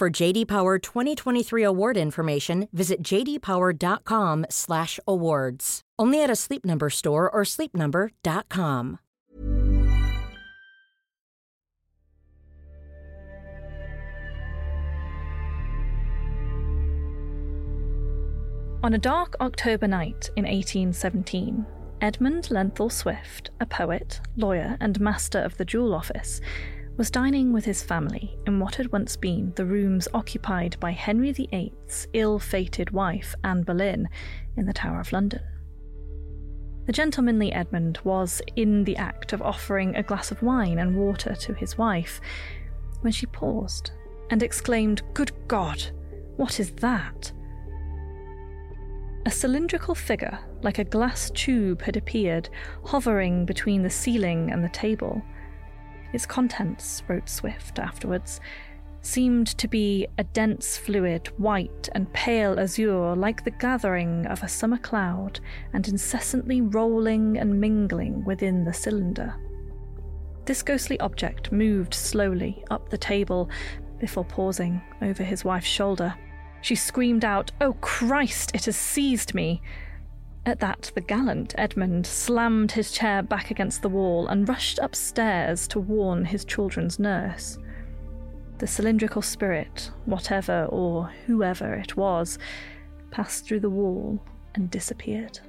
For JD Power 2023 award information, visit jdpower.com/awards. Only at a Sleep Number store or sleepnumber.com. On a dark October night in 1817, Edmund Lenthal Swifte, a poet, lawyer, and master of the Jewel Office, was dining with his family in what had once been the rooms occupied by Henry VIII's ill fated wife, Anne Boleyn, in the Tower of London. The gentlemanly Edmund was in the act of offering a glass of wine and water to his wife when she paused and exclaimed, Good God, what is that? A cylindrical figure, like a glass tube, had appeared, hovering between the ceiling and the table. Its contents, wrote Swifte afterwards, seemed to be a dense fluid, white and pale azure, like the gathering of a summer cloud, and incessantly rolling and mingling within the cylinder. This ghostly object moved slowly up the table before pausing over his wife's shoulder. She screamed out, Oh Christ, it has seized me! At that, the gallant Edmund slammed his chair back against the wall and rushed upstairs to warn his children's nurse. The cylindrical spirit, whatever or whoever it was, passed through the wall and disappeared.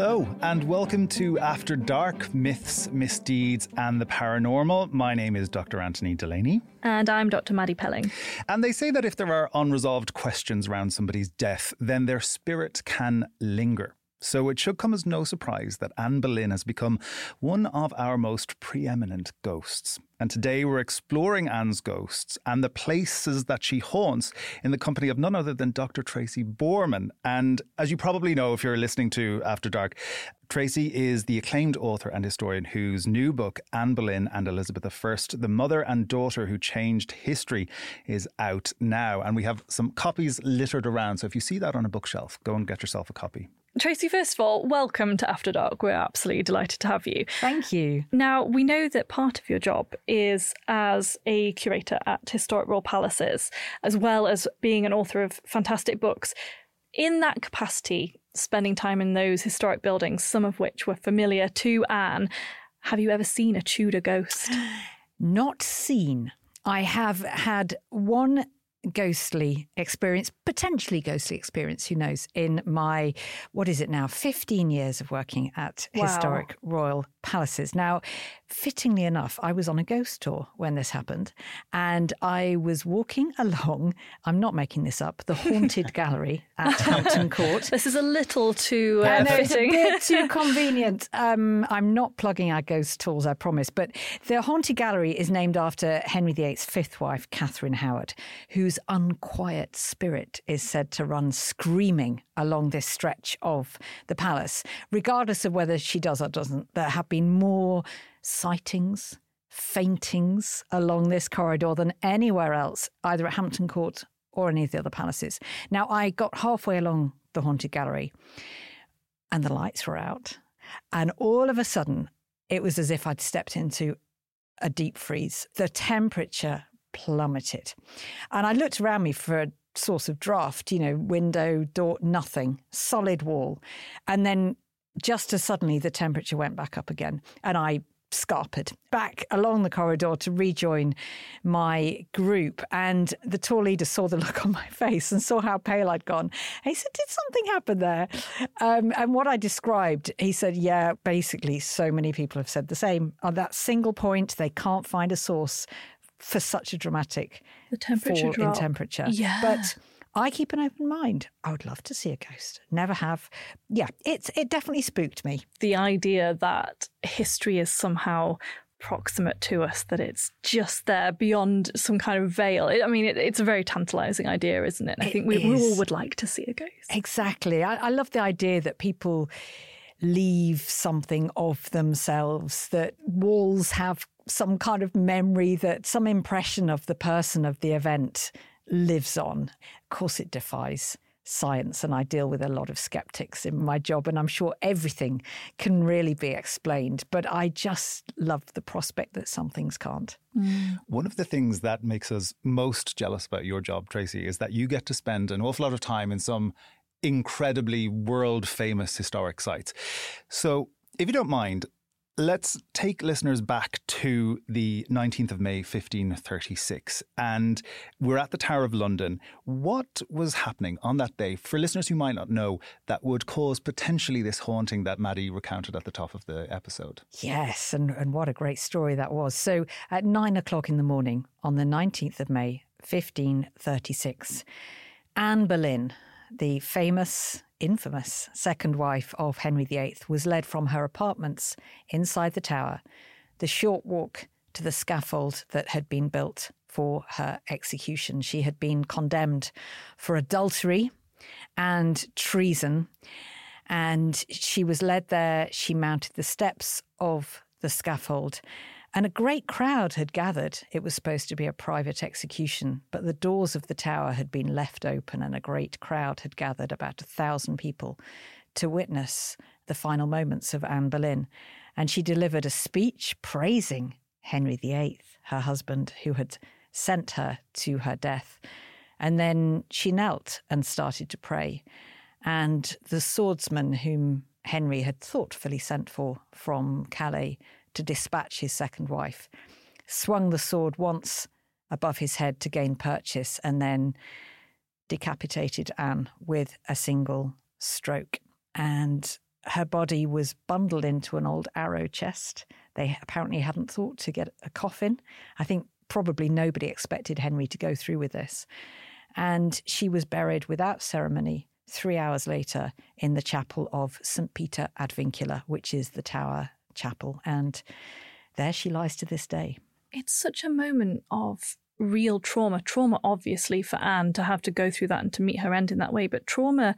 Hello, and welcome to After Dark Myths, Misdeeds, and the Paranormal. My name is Dr. Anthony Delaney. And I'm Dr. Maddie Pelling. And they say that if there are unresolved questions around somebody's death, then their spirit can linger. So it should come as no surprise that Anne Boleyn has become one of our most preeminent ghosts. And today we're exploring Anne's ghosts and the places that she haunts in the company of none other than Dr. Tracy Borman. And as you probably know, if you're listening to After Dark, Tracy is the acclaimed author and historian whose new book, Anne Boleyn and Elizabeth I, The Mother and Daughter Who Changed History, is out now. And we have some copies littered around. So if you see that on a bookshelf, go and get yourself a copy. Tracy, first of all, welcome to After Dark. We're absolutely delighted to have you. Thank you. Now, we know that part of your job is as a curator at Historic Royal Palaces, as well as being an author of fantastic books. In that capacity, spending time in those historic buildings, some of which were familiar to Anne, have you ever seen a Tudor ghost? Not seen. I have had one ghostly experience, potentially ghostly experience, who knows, in my, what is it now, 15 years of working at Wow. historic royal palaces. Now, fittingly enough, I was on a ghost tour when this happened, and I was walking along, I'm not making this up, the Haunted Gallery at Hampton Court. This is a little too uh, know it's a fitting. bit too convenient. Um, I'm not plugging our ghost tours, I promise. But the Haunted Gallery is named after Henry VIII's fifth wife, Catherine Howard, whose unquiet spirit is said to run screaming along this stretch of the palace. Regardless of whether she does or doesn't, there have been more sightings, faintings along this corridor than anywhere else, either at Hampton Court or any of the other palaces. Now, I got halfway along the Haunted Gallery and the lights were out. And all of a sudden, it was as if I'd stepped into a deep freeze. The temperature plummeted. And I looked around me for a source of draft, you know, window, door, nothing, solid wall. And then just as suddenly the temperature went back up again. And I scarpered back along the corridor to rejoin my group. And the tour leader saw the look on my face and saw how pale I'd gone. he said, Did something happen there? Um, and what I described, he said, Yeah, basically, so many people have said the same. On that single point, they can't find a source for such a dramatic the temperature fall drop. in temperature. Yeah. But I keep an open mind. I would love to see a ghost. Never have. Yeah, it's it definitely spooked me. The idea that history is somehow proximate to us, that it's just there beyond some kind of veil. I mean, it, it's a very tantalizing idea, isn't it? I It think we, we all would like to see a ghost. Exactly. I, I love the idea that people leave something of themselves, that walls have some kind of memory, that some impression of the person of the event lives on. Of course, it defies science, and I deal with a lot of skeptics in my job, and I'm sure everything can really be explained. But I just love the prospect that some things can't. Mm. One of the things that makes us most jealous about your job, Tracy, is that you get to spend an awful lot of time in some incredibly world famous historic sites. So, if you don't mind, let's take listeners back to the 19th of May, 1536. And we're at the Tower of London. What was happening on that day, for listeners who might not know, that would cause potentially this haunting that Maddie recounted at the top of the episode? Yes, and, and what a great story that was. So at nine o'clock in the morning on the 19th of May, 1536, Anne Boleyn, the famous, infamous second wife of Henry VIII, was led from her apartments inside the tower, the short walk to the scaffold that had been built for her execution. She had been condemned for adultery and treason. And she was led there. She mounted the steps of the scaffold. And a great crowd had gathered. It was supposed to be a private execution, but the doors of the tower had been left open, and a great crowd had gathered, about a thousand people, to witness the final moments of Anne Boleyn. And she delivered a speech praising Henry VIII, her husband, who had sent her to her death. And then she knelt and started to pray. And the swordsman whom Henry had thoughtfully sent for from Calais to dispatch his second wife swung the sword once above his head to gain purchase and then decapitated Anne with a single stroke. And her body was bundled into an old arrow chest. They apparently hadn't thought to get a coffin. I think probably nobody expected Henry to go through with this. And she was buried without ceremony three hours later in the chapel of St. Peter ad Vincula, which is the Tower Chapel. And there she lies to this day. It's such a moment of real trauma. Trauma, obviously, for Anne to have to go through that and to meet her end in that way, but trauma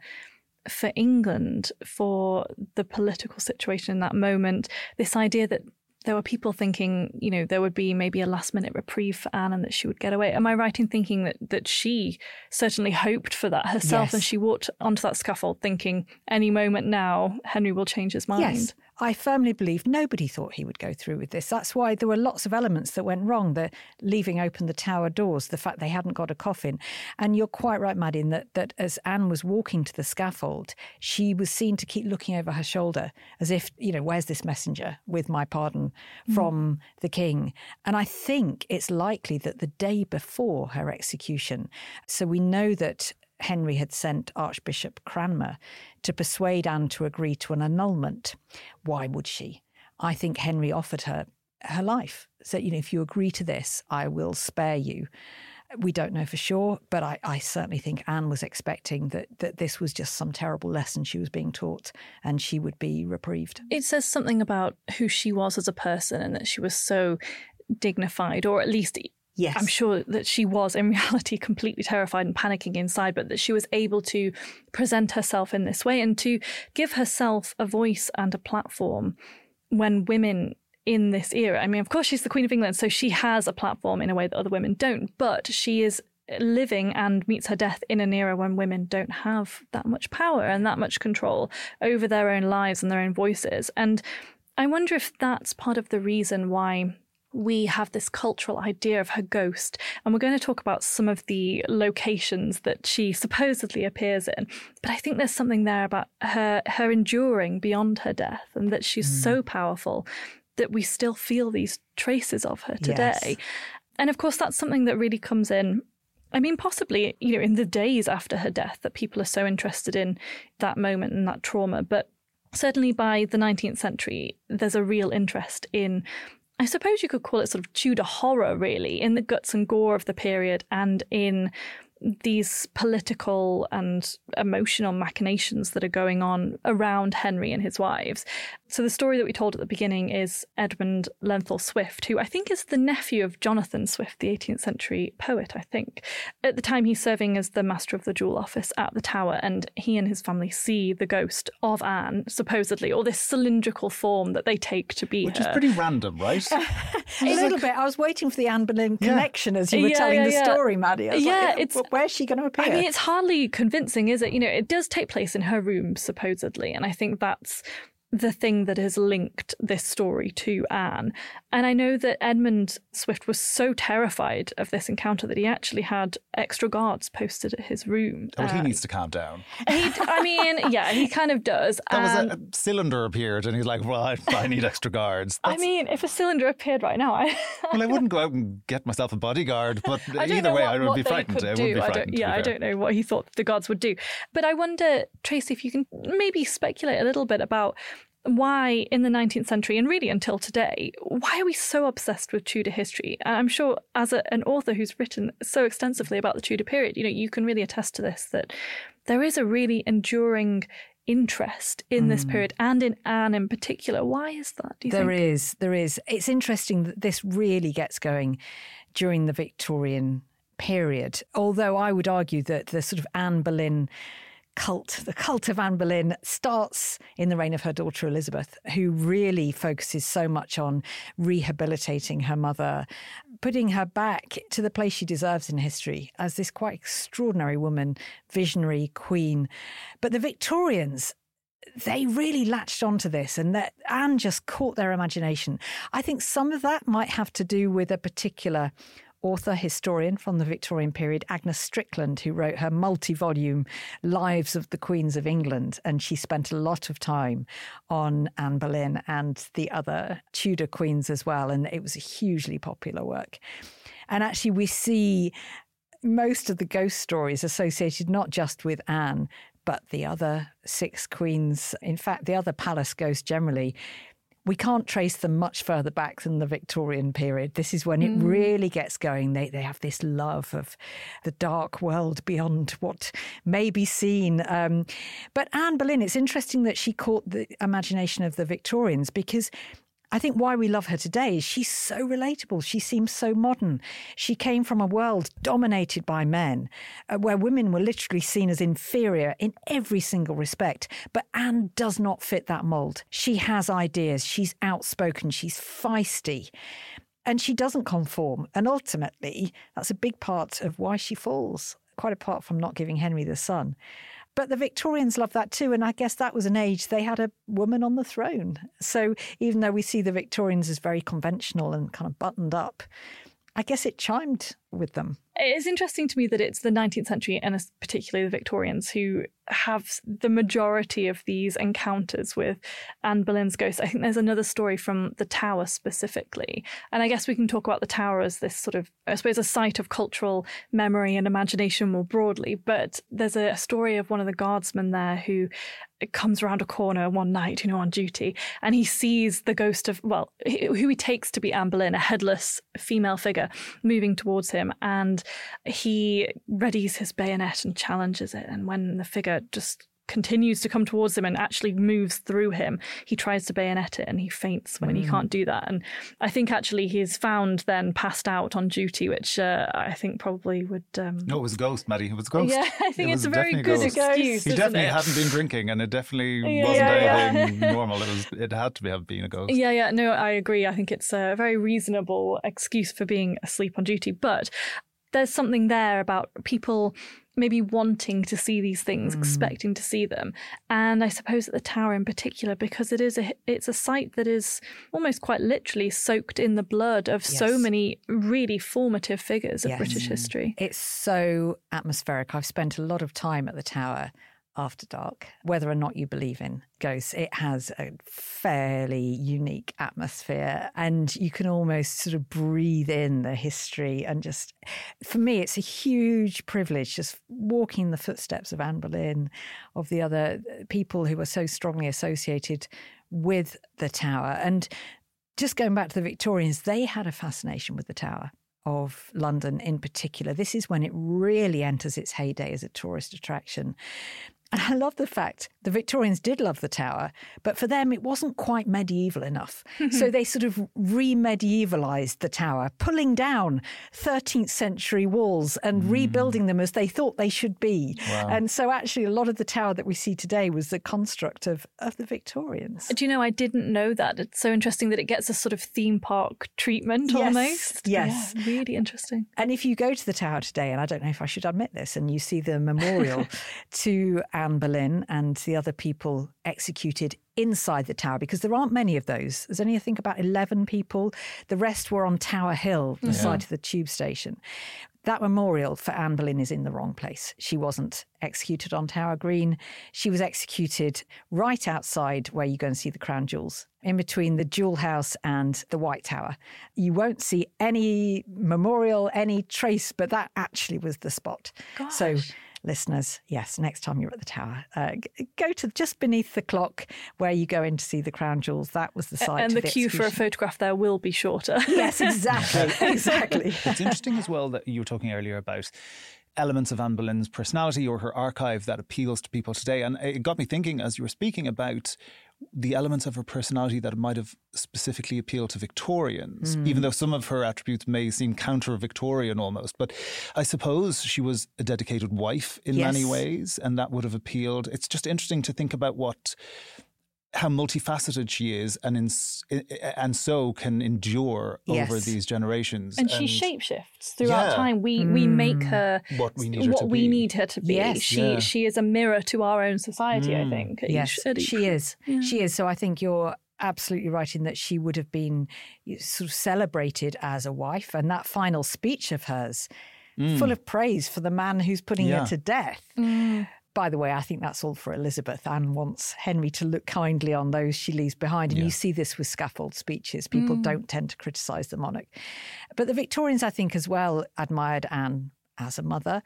for England, for the political situation in that moment, this idea that there were people thinking, you know, there would be maybe a last minute reprieve for Anne and that she would get away. Am I right in thinking that that she certainly hoped for that herself Yes. and she walked onto that scaffold thinking any moment now Henry will change his mind? Yes, I firmly believe nobody thought he would go through with this. That's why there were lots of elements that went wrong. The leaving open the tower doors, the fact they hadn't got a coffin, and you're quite right, Maddie, that that as Anne was walking to the scaffold, she was seen to keep looking over her shoulder as if you know, where's this messenger with my pardon mm. from the king? And I think it's likely that the day before her execution, so we know that Henry had sent Archbishop Cranmer to persuade Anne to agree to an annulment. Why would she? I think Henry offered her her life. So, you know, if you agree to this, I will spare you. We don't know for sure, but I, I certainly think Anne was expecting that, that this was just some terrible lesson she was being taught and she would be reprieved. it says something about who she was as a person and that she was so dignified, or at least Yes. I'm sure that she was in reality completely terrified and panicking inside, but that she was able to present herself in this way and to give herself a voice and a platform when women in this era, I mean, of course, she's the Queen of England, so she has a platform in a way that other women don't, but she is living and meets her death in an era when women don't have that much power and that much control over their own lives and their own voices. And I wonder if that's part of the reason why we have this cultural idea of her ghost, and we're going to talk about some of the locations that she supposedly appears in. But I think there's something there about her her enduring beyond her death, and that she's mm. so powerful that we still feel these traces of her today. Yes. And of course, that's something that really comes in. I mean, possibly, you know, in the days after her death, that people are so interested in that moment and that trauma. But certainly by the 19th century, there's a real interest in I suppose you could call it sort of Tudor horror, really, in the guts and gore of the period and in these political and emotional machinations that are going on around Henry and his wives. So, the story that we told at the beginning is Edmund Lenthal Swifte, who I think is the nephew of Jonathan Swift, the 18th century poet, I think. At the time, he's serving as the master of the jewel office at the Tower, and he and his family see the ghost of Anne, supposedly, or this cylindrical form that they take to be Which her. is pretty random, right? a little bit. I was waiting for the Anne Boleyn yeah. connection as you were yeah, telling yeah, the story, Maddie. yeah, like, it's where's she going to appear? I mean, it's hardly convincing, is it? You know, it does take place in her room, supposedly. And I think that's the thing that has linked this story to Anne. And I know that Edmund Swifte was so terrified of this encounter that he actually had extra guards posted at his room. Oh, uh, he needs to calm down. He, I mean, yeah, he kind of does. That was a, a, cylinder appeared, and he's like, "Well, I, I need extra guards." That's... I mean, if a cylinder appeared right now, I. well, I wouldn't go out and get myself a bodyguard, but either way, what, I would be frightened. I would be frightened. I yeah, I don't know what he thought the guards would do, but I wonder, Tracy, if you can maybe speculate a little bit about why in the 19th century and really until today why are we so obsessed with tudor history? I'm sure as a, an author who's written so extensively about the tudor period you know you can really attest to this that there is a really enduring interest in mm. this period and in anne in particular. Why is that do you There is, there is. It's interesting that this really gets going during the victorian period although i would argue that the sort of anne boleyn cult, the cult of Anne Boleyn, starts in the reign of her daughter Elizabeth, who really focuses so much on rehabilitating her mother, putting her back to the place she deserves in history as this quite extraordinary woman, visionary queen. But the Victorians, they really latched onto this and that Anne just caught their imagination. I think some of that might have to do with a particular author, historian from the Victorian period, Agnes Strickland, who wrote her multi volume Lives of the Queens of England. And she spent a lot of time on Anne Boleyn and the other Tudor queens as well. And it was a hugely popular work. And actually, we see most of the ghost stories associated not just with Anne, but the other six queens. In fact, the other palace ghosts generally we can't trace them much further back than the Victorian period. This is when it mm. really gets going. They they have this love of the dark world beyond what may be seen. Um, but Anne Boleyn, it's interesting that she caught the imagination of the Victorians because I think why we love her today is she's so relatable. She seems so modern. She came from a world dominated by men, uh, where women were literally seen as inferior in every single respect. But Anne does not fit that mold. She has ideas, she's outspoken, she's feisty. And she doesn't conform. And ultimately, that's a big part of why she falls, quite apart from not giving Henry the son. But the Victorians loved that too. And I guess that was an age they had a woman on the throne. So even though we see the Victorians as very conventional and kind of buttoned up, I guess it chimed with them. It's interesting to me that it's the 19th century and particularly the Victorians who have the majority of these encounters with Anne Boleyn's ghost. I think there's another story from the Tower specifically. And I guess we can talk about the Tower as this sort of, I suppose, a site of cultural memory and imagination more broadly. But there's a story of one of the guardsmen there who uh, comes around a corner one night, you know, on duty, and he sees the ghost of, well, who he takes to be Anne Boleyn, a headless female figure, moving towards him. And he readies his bayonet and challenges it. And when the figure just continues to come towards him and actually moves through him, he tries to bayonet it and he faints when mm. he can't do that. And I think actually he's found then passed out on duty, which uh, I think probably would. Um... No, it was a ghost, Maddie. It was a ghost. Yeah, I think it it's a very good ghost. excuse. He definitely it? hadn't been drinking, and it definitely yeah, wasn't yeah, anything yeah. normal. It was. It had to be have been a ghost. Yeah, yeah. No, I agree. I think it's a very reasonable excuse for being asleep on duty, but there's something there about people maybe wanting to see these things, mm. expecting to see them. And I suppose at the tower in particular, because it is a it's a site that is almost quite literally soaked in the blood of yes. so many really formative figures of yes. British history. It's so atmospheric. I've spent a lot of time at the tower after Dark, whether or not you believe in ghosts, it has a fairly unique atmosphere. And you can almost sort of breathe in the history. And just, for me, it's a huge privilege just walking the footsteps of Anne Boleyn, of the other people who are so strongly associated with the tower. And just going back to the Victorians, they had a fascination with the tower of London in particular. This is when it really enters its heyday as a tourist attraction. And I love the fact the Victorians did love the tower, but for them it wasn't quite medieval enough. so they sort of re medievalized the tower, pulling down 13th century walls and mm. rebuilding them as they thought they should be. Wow. And so actually, a lot of the tower that we see today was the construct of, of the Victorians. Do you know, I didn't know that. It's so interesting that it gets a sort of theme park treatment yes. almost. Yes. Yeah, really interesting. And if you go to the tower today, and I don't know if I should admit this, and you see the memorial to Anne Boleyn and the other people executed inside the tower because there aren't many of those. There's only, I think, about 11 people. The rest were on Tower Hill, the yeah. site of the tube station. That memorial for Anne Boleyn is in the wrong place. She wasn't executed on Tower Green. She was executed right outside where you go and see the crown jewels, in between the Jewel House and the White Tower. You won't see any memorial, any trace, but that actually was the spot. Gosh. So listeners, yes, next time you're at the tower, uh, go to just beneath the clock where you go in to see the crown jewels. That was the site. And the, the queue for a photograph there will be shorter. yes, exactly. exactly. It's interesting as well that you were talking earlier about elements of Anne Boleyn's personality or her archive that appeals to people today. And it got me thinking as you were speaking about the elements of her personality that might have specifically appealed to Victorians, mm. even though some of her attributes may seem counter Victorian almost. But I suppose she was a dedicated wife in yes. many ways, and that would have appealed. It's just interesting to think about what how multifaceted she is and in, and so can endure yes. over these generations and, and she shapeshifts throughout yeah. time we mm. we make mm. her what we need her to we be. need her to be yes. she yeah. she is a mirror to our own society mm. i think yes each, she is yeah. she is so i think you're absolutely right in that she would have been sort of celebrated as a wife and that final speech of hers mm. full of praise for the man who's putting her to death mm. By the way, I think that's all for Elizabeth. Anne wants Henry to look kindly on those she leaves behind. And yeah. you see this with scaffold speeches. People mm. don't tend to criticise the monarch. But the Victorians, I think, as well, admired Anne as a mother.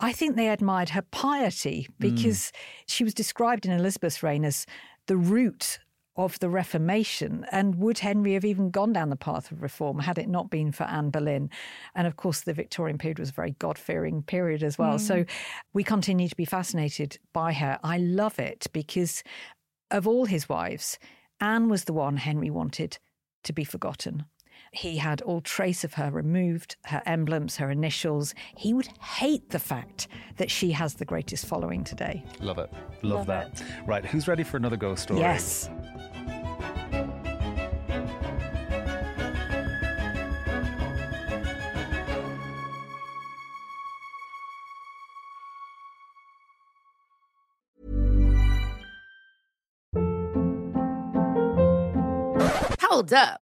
I think they admired her piety because mm. she was described in Elizabeth's reign as the root of the Reformation. And would Henry have even gone down the path of reform had it not been for Anne Boleyn? And of course, the Victorian period was a very God fearing period as well. Mm. So we continue to be fascinated by her. I love it because of all his wives, Anne was the one Henry wanted to be forgotten. He had all trace of her removed, her emblems, her initials. He would hate the fact that she has the greatest following today. Love it. Love, Love that. It. Right, who's ready for another ghost story? Yes. Hold up.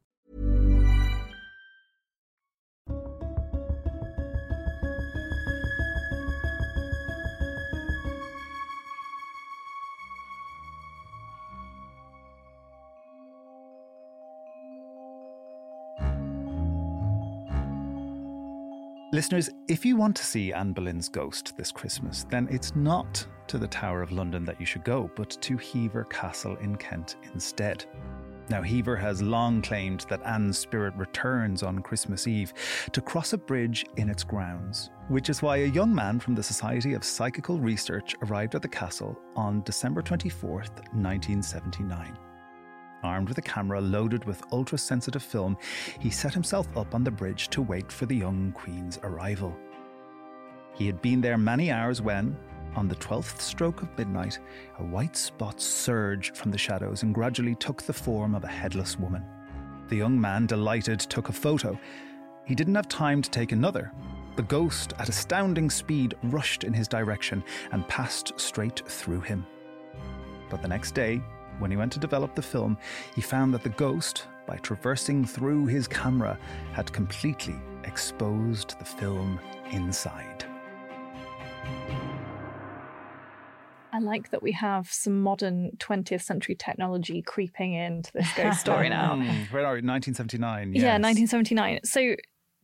Listeners, if you want to see Anne Boleyn's ghost this Christmas, then it's not to the Tower of London that you should go, but to Hever Castle in Kent instead. Now, Hever has long claimed that Anne's spirit returns on Christmas Eve to cross a bridge in its grounds, which is why a young man from the Society of Psychical Research arrived at the castle on December 24th, 1979. Armed with a camera loaded with ultra sensitive film, he set himself up on the bridge to wait for the young Queen's arrival. He had been there many hours when, on the twelfth stroke of midnight, a white spot surged from the shadows and gradually took the form of a headless woman. The young man, delighted, took a photo. He didn't have time to take another. The ghost, at astounding speed, rushed in his direction and passed straight through him. But the next day, when he went to develop the film, he found that the ghost, by traversing through his camera, had completely exposed the film inside. I like that we have some modern 20th century technology creeping into this ghost story now. Hmm, where are we? 1979. Yeah, 1979. So,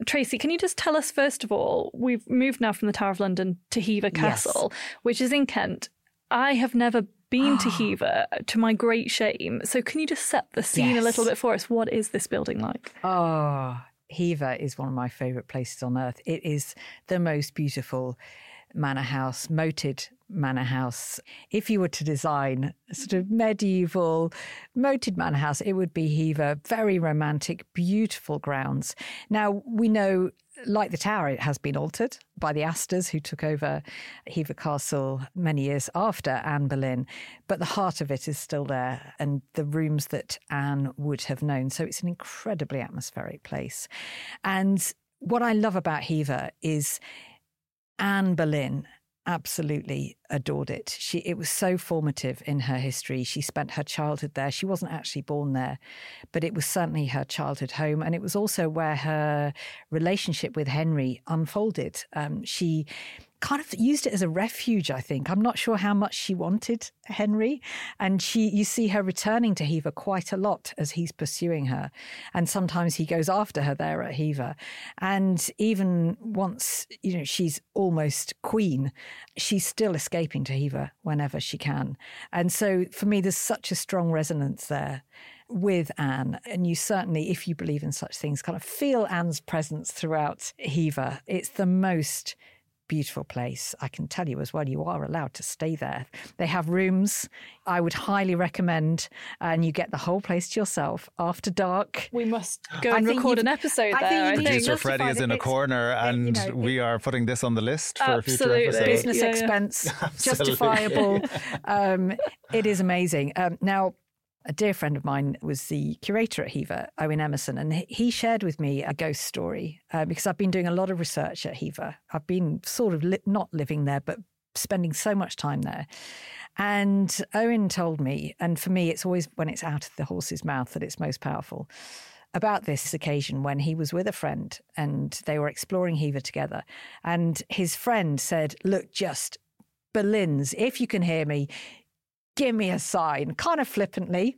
Tracy, can you just tell us, first of all, we've moved now from the Tower of London to Hever Castle, which is in Kent. I have never been to Hever, to my great shame. So, can you just set the scene a little bit for us? What is this building like? Ah, oh, Hever is one of my favourite places on earth. It is the most beautiful manor house, moated manor house. If you were to design a sort of medieval moated manor house, it would be Hever. Very romantic, beautiful grounds. Now, we know, like the tower, it has been altered by the Astors who took over Hever Castle many years after Anne Boleyn, but the heart of it is still there and the rooms that Anne would have known. So it's an incredibly atmospheric place. And what I love about Hever is Anne Boleyn absolutely adored it. She it was so formative in her history. She spent her childhood there. She wasn't actually born there, but it was certainly her childhood home, and it was also where her relationship with Henry unfolded. Um, she kind of used it as a refuge. I think I'm not sure how much she wanted Henry, and she you see her returning to Hever quite a lot as he's pursuing her, and sometimes he goes after her there at Hever, and even once you know she's almost queen, she's still escaping to Hever whenever she can, and so for me, there's such a strong resonance there with Anne. And you certainly, if you believe in such things, kind of feel Anne's presence throughout Hever. It's the most beautiful place. I can tell you as well, you are allowed to stay there. They have rooms I would highly recommend, and you get the whole place to yourself after dark. We must go I and record an episode I think there. you I need to think. Producer Freddy is in a corner, it- you and know, we are putting this on the list for Absolutely. future episodes. business Yeah, yeah. expense, Absolutely. justifiable. um, it is amazing. Um, now, a dear friend of mine was the curator at Hever, Owen Emmerson, and he- shared with me a ghost story uh, because I've been doing a lot of research at Hever. I've been sort of li- not living there, but spending so much time there. And Owen told me, and for me, it's always when it's out of the horse's mouth that it's most powerful. about this occasion when he was with a friend and they were exploring Hever together. And his friend said, Look, just Berlin's, if you can hear me, give me a sign, kind of flippantly.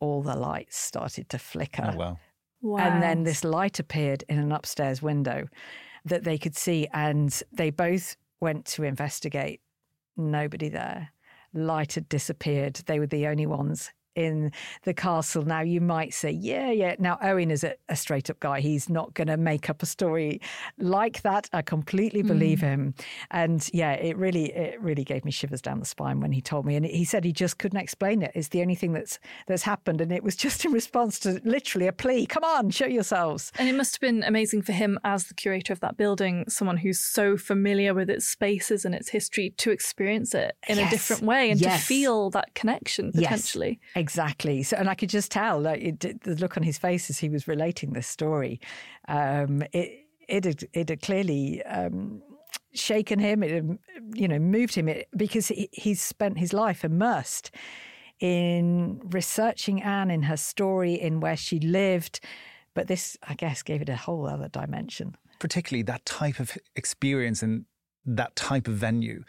All the lights started to flicker. Oh, wow. Wow. And then this light appeared in an upstairs window that they could see. And they both went to investigate. Nobody there. Light had disappeared. They were the only ones in the castle. Now, you might say, yeah, yeah. Now, Owen is a, a straight up guy. He's not going to make up a story like that. I completely believe mm. him. And yeah, it really, it really gave me shivers down the spine when he told me. And he said he just couldn't explain it. It's the only thing that's that's happened. And it was just in response to literally a plea come on, show yourselves. And it must have been amazing for him as the curator of that building, someone who's so familiar with its spaces and its history, to experience it in a different way and Yes. to feel that connection Yes. Exactly. So, and I could just tell like it, the look on his face as he was relating this story. Um, it it had, it had clearly um, shaken him. It had, you know moved him it, because he, he's spent his life immersed in researching Anne in her story, in where she lived. But this, I guess, gave it a whole other dimension. particularly that type of experience and that type of venue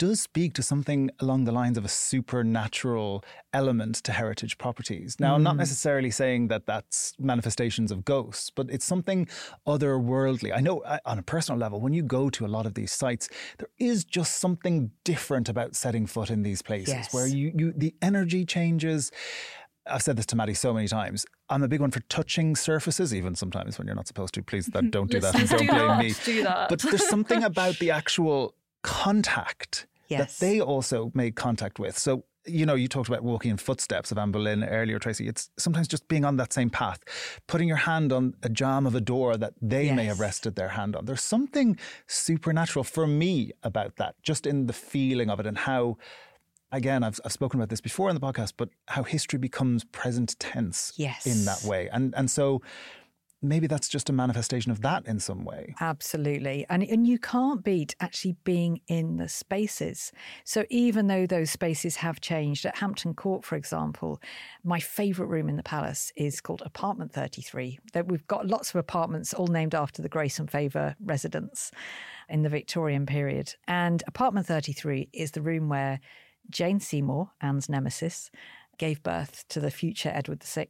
does speak to something along the lines of a supernatural element to heritage properties. Now, I'm not necessarily saying that that's manifestations of ghosts, but it's something otherworldly. I know uh, on a personal level, when you go to a lot of these sites, there is just something different about setting foot in these places Yes. where you, you the energy changes. I've said this to Maddie so many times. I'm a big one for touching surfaces, even sometimes when you're not supposed to. Please that, don't do that. and Don't do blame not me. do that. But there's something about the actual contact Yes. that they also made contact with. So, you know, you talked about walking in footsteps of Anne Boleyn earlier, Tracy. It's sometimes just being on that same path, putting your hand on a jamb of a door that they may have rested their hand on. There's something supernatural for me about that, just in the feeling of it and how. Again, I've, I've spoken about this before in the podcast, but how history becomes present tense Yes. in that way. And and so maybe that's just a manifestation of that in some way. Absolutely. And and you can't beat actually being in the spaces. So even though those spaces have changed at Hampton Court for example, my favorite room in the palace is called apartment 33. That we've got lots of apartments all named after the Grace and Favor residents in the Victorian period. And apartment 33 is the room where Jane Seymour, Anne's nemesis, gave birth to the future Edward VI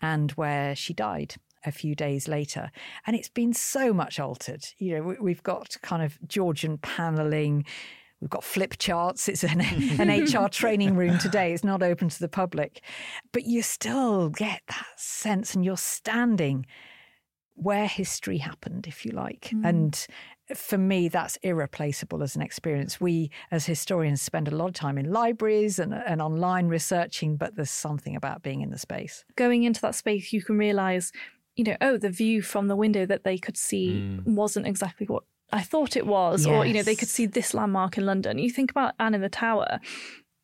and where she died a few days later. And it's been so much altered. You know, we- we've got kind of Georgian paneling. We've got flip charts. It's an, an HR training room today. It's not open to the public. But you still get that sense, and you're standing where history happened, if you like. Mm. And for me, that's irreplaceable as an experience. We, as historians, spend a lot of time in libraries and, and online researching, but there's something about being in the space. Going into that space, you can realize, you know, oh, the view from the window that they could see mm. wasn't exactly what I thought it was, or you know, they could see this landmark in London. You think about Anne in the Tower.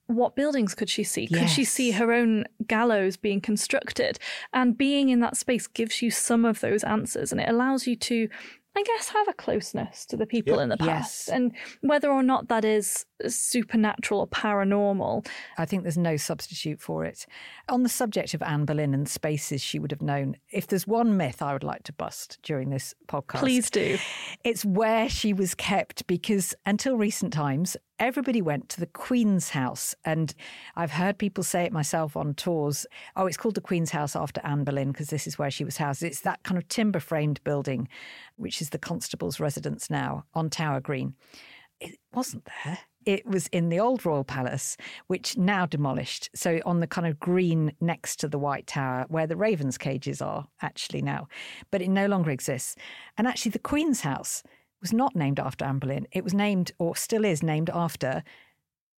What buildings could she see? Could she see her own gallows being constructed? And being in that space gives you some of those answers and it allows you to, I guess, have a closeness to the people in the past. Yes. And whether or not that is supernatural or paranormal, I think there's no substitute for it. On the subject of Anne Boleyn and spaces she would have known, if there's one myth I would like to bust during this podcast, please do. It's where she was kept because until recent times, everybody went to the Queen's house. And I've heard people say it myself on tours. Oh, it's called the Queen's house after Anne Boleyn because this is where she was housed. It's that kind of timber framed building, which is the constable's residence now on Tower Green. It wasn't there. It was in the old royal palace, which now demolished. So on the kind of green next to the White Tower, where the ravens' cages are actually now, but it no longer exists. And actually, the Queen's house was not named after Anne Boleyn. It was named, or still is named after,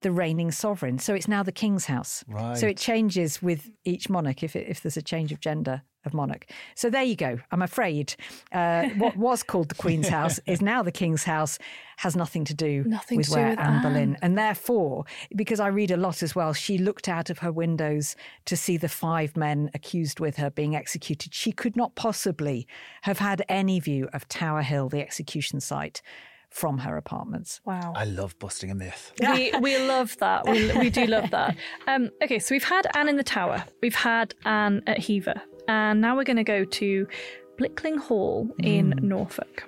the reigning sovereign. So it's now the King's house. So it changes with each monarch if it, if there's a change of gender of monarch. So there you go. I'm afraid uh, what was called the Queen's house is now the King's house. Has nothing to do Nothing with to do where with Anne Anne. Boleyn. And therefore, because I read a lot as well, she looked out of her windows to see the five men accused with her being executed. She could not possibly have had any view of Tower Hill, the execution site, from her apartments. Wow. I love busting a myth. we we love that. We, we do love that. Um, okay, so we've had Anne in the Tower. We've had Anne at Hever. And now we're going to go to Blickling Hall in Norfolk.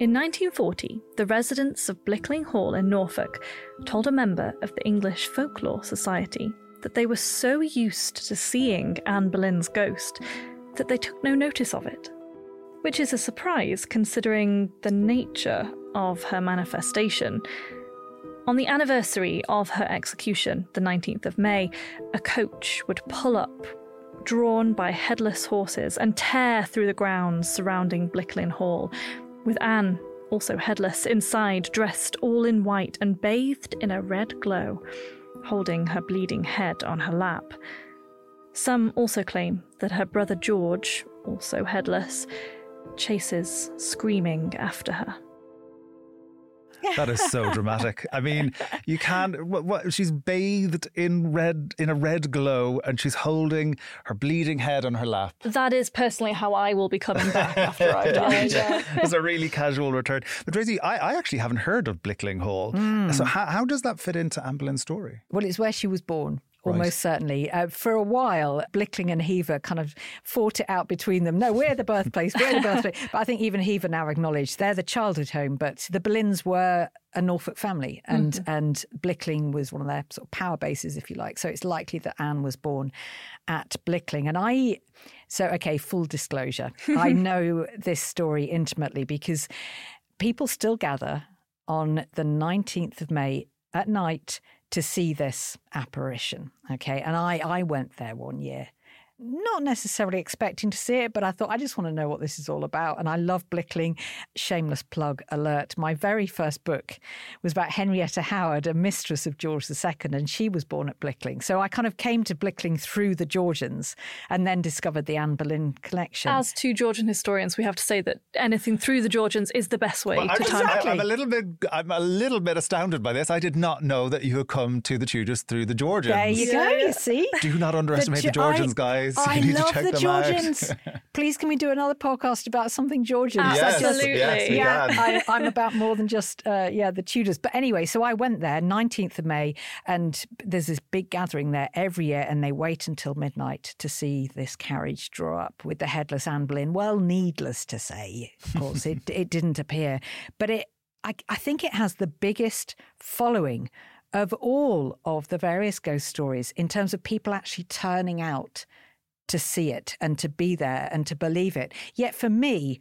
In 1940, the residents of Blickling Hall in Norfolk told a member of the English Folklore Society that they were so used to seeing Anne Boleyn's ghost that they took no notice of it. Which is a surprise considering the nature of her manifestation. On the anniversary of her execution, the 19th of May, a coach would pull up, drawn by headless horses, and tear through the grounds surrounding Blickling Hall, with Anne, also headless, inside, dressed all in white and bathed in a red glow, holding her bleeding head on her lap. Some also claim that her brother George, also headless, chases screaming after her. That is so dramatic. I mean, you can't. What, what, she's bathed in red, in a red glow, and she's holding her bleeding head on her lap. That is personally how I will be coming back after I've died. it's a really casual return. But Tracy, I, I actually haven't heard of Blickling Hall. Hmm. So how, how does that fit into Anne Boleyn's story? Well, it's where she was born. Right. Almost certainly. Uh, for a while, Blickling and Hever kind of fought it out between them. No, we're the birthplace, we're the birthplace. But I think even Hever now acknowledged they're the childhood home, but the Boleyns were a Norfolk family, and and Blickling was one of their sort of power bases, if you like. So it's likely that Anne was born at Blickling, and I. So okay, full disclosure, I know this story intimately because people still gather on the nineteenth of May at night to see this apparition. Okay. And I, I went there one year, not necessarily expecting to see it, but I thought, I just want to know what this is all about. And I love Blickling. Shameless plug alert. My very first book was about Henrietta Howard, a mistress of George II, and she was born at Blickling. So I kind of came to Blickling through the Georgians and then discovered the Anne Boleyn collection. As two Georgian historians, we have to say that anything through the Georgians is the best way Well, to I'm, time Exactly. I'm a little bit. I'm a little bit astounded by this. I did not know that you had come to the Tudors through the Georgians. there you go, you see? Do not underestimate the, Ge- Georgians, I- guys. I you need love the Georgians. Please, can we do another podcast about something Georgian? Yes, I just- Absolutely. yes, yeah. I, I'm about more than just uh, yeah the Tudors. But anyway, so I went there 19th of May, and there's this big gathering there every year, and they wait until midnight to see this carriage draw up with the headless Anne Boleyn. Well, needless to say, of course, it it didn't appear, but it I, I think it has the biggest following of all of the various ghost stories in terms of people actually turning out to see it and to be there and to believe it. Yet for me,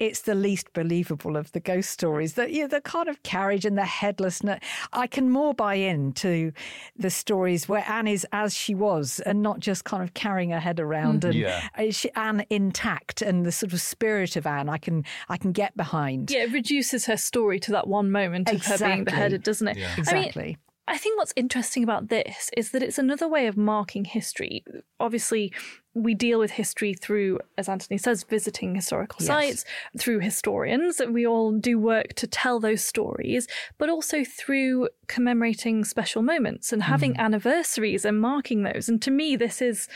it's the least believable of the ghost stories. That you know, the kind of carriage and the headlessness. I can more buy into the stories where Anne is as she was, and not just kind of carrying her head around mm-hmm. and Yeah. she, Anne intact and the sort of spirit of Anne. I can I can get behind. Yeah, it reduces her story to that one moment of her being beheaded, doesn't it? I mean, Exactly. I think what's interesting about this is that it's another way of marking history. Obviously, we deal with history through, as Anthony says, visiting historical Yes. sites, through historians. We all do work to tell those stories, but also through commemorating special moments and having mm-hmm. anniversaries and marking those. And to me, this is.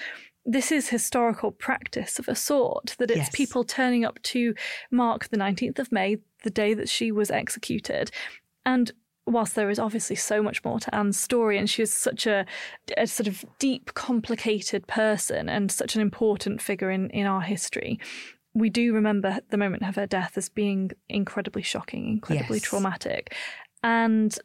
This is historical practice of a sort, that it's Yes. people turning up to mark the 19th of May, the day that she was executed. And whilst there is obviously so much more to Anne's story, and she was such a, a sort of deep, complicated person and such an important figure in, in our history, we do remember the moment of her death as being incredibly shocking, incredibly Yes. traumatic. And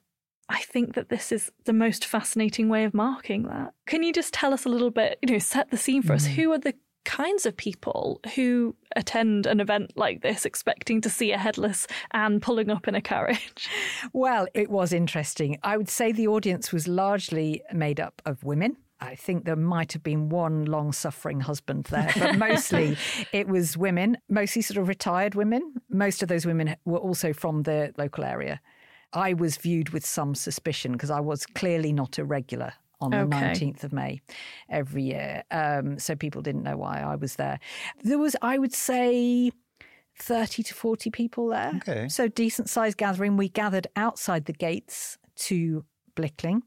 I think that this is the most fascinating way of marking that. Can you just tell us a little bit, you know, set the scene for us? Mm. Who are the kinds of people who attend an event like this expecting to see a headless Anne pulling up in a carriage? Well, it was interesting. I would say the audience was largely made up of women. I think there might have been one long suffering husband there, but mostly it was women, mostly sort of retired women. Most of those women were also from the local area. I was viewed with some suspicion because I was clearly not a regular on the 19th of May every year. Um, so people didn't know why I was there. There was, I would say, 30 to 40 people there. Okay. So decent sized gathering. We gathered outside the gates to Blickling.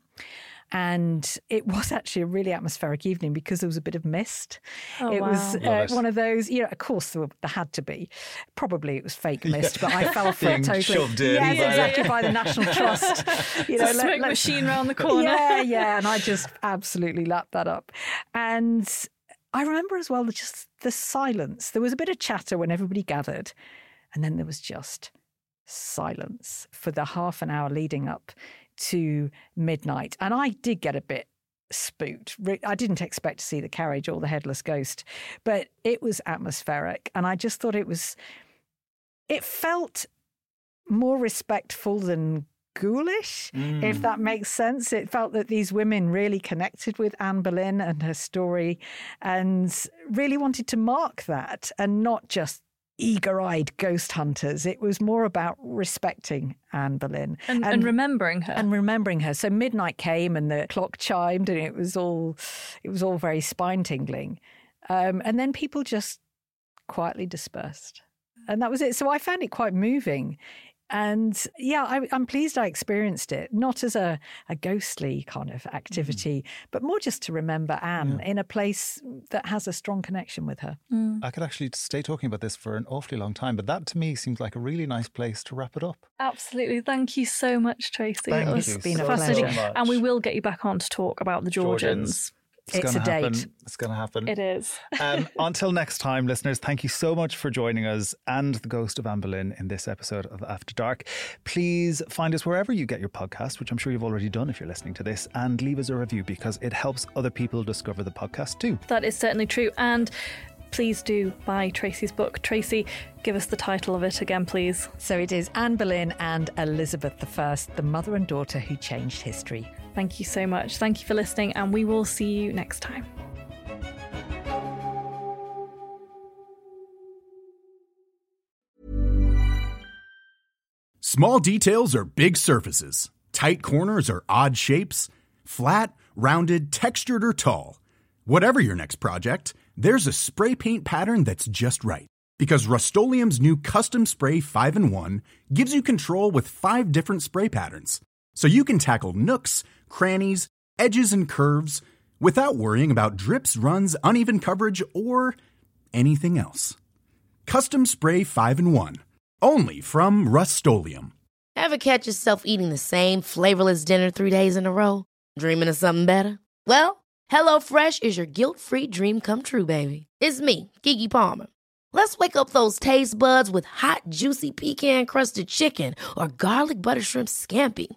And it was actually a really atmospheric evening because there was a bit of mist. Oh, it wow. was uh, one of those, you know, of course there, were, there had to be. Probably it was fake mist, but I fell for it totally. shoved in yes, by- exactly, by the National Trust. You There's a smoke let- machine round the corner. Yeah, yeah. And I just absolutely lapped that up. And I remember as well the, just the silence. There was a bit of chatter when everybody gathered, and then there was just silence for the half an hour leading up to midnight. And I did get a bit spooked. I didn't expect to see the carriage or the headless ghost, but it was atmospheric. And I just thought it was, it felt more respectful than ghoulish, if mm. that makes sense. It felt that these women really connected with Anne Boleyn and her story and really wanted to mark that and not just eager eyed ghost hunters. It was more about respecting Anne Boleyn And, and, remembering her. and remembering her. So midnight came and the clock chimed and it was all it was all very spine tingling. Um, and then people just quietly dispersed. And that was it. So I found it quite moving. And yeah, I, I'm pleased I experienced it, not as a, a ghostly kind of mm. activity, but more just to remember Anne in a place that has a strong connection with her. Mm. I could actually stay talking about this for an awfully long time, but that to me seems like a really nice place to wrap it up. Absolutely. Thank you so much, Tracy. Thank it was you been a fascinating. pleasure. And we will get you back on to talk about the Georgians. It's gonna a date. happen. It's going to happen. It is. Um, until next time, listeners, thank you so much for joining us and the Ghost of Anne Boleyn in this episode of After Dark. Please find us wherever you get your podcast, which I'm sure you've already done if you're listening to this, and leave us a review because it helps other people discover the podcast too. That is certainly true. And please do buy Tracy's book. Tracy, give us the title of it again, please. So it is Anne Boleyn and Elizabeth I, the mother and daughter who changed history. Thank you so much. Thank you for listening, and we will see you next time. Small details are big surfaces. Tight corners are odd shapes. Flat, rounded, textured, or tall. Whatever your next project, there's a spray paint pattern that's just right. Because Rust new Custom Spray 5 in 1 gives you control with five different spray patterns. So you can tackle nooks, crannies, edges, and curves without worrying about drips, runs, uneven coverage, or anything else. Custom Spray 5 in 1. Only from Rust Ever catch yourself eating the same flavorless dinner three days in a row? Dreaming of something better? Well, HelloFresh is your guilt free dream come true, baby. It's me, Keke Palmer. Let's wake up those taste buds with hot, juicy pecan crusted chicken or garlic butter shrimp scampi.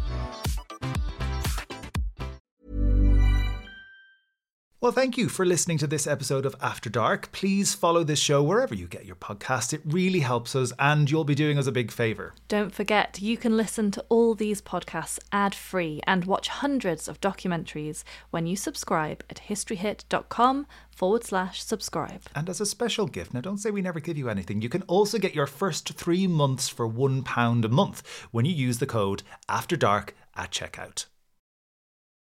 Well, thank you for listening to this episode of After Dark. Please follow this show wherever you get your podcast. It really helps us, and you'll be doing us a big favour. Don't forget, you can listen to all these podcasts ad free and watch hundreds of documentaries when you subscribe at historyhit.com forward slash subscribe. And as a special gift, now don't say we never give you anything, you can also get your first three months for £1 a month when you use the code After Dark at checkout.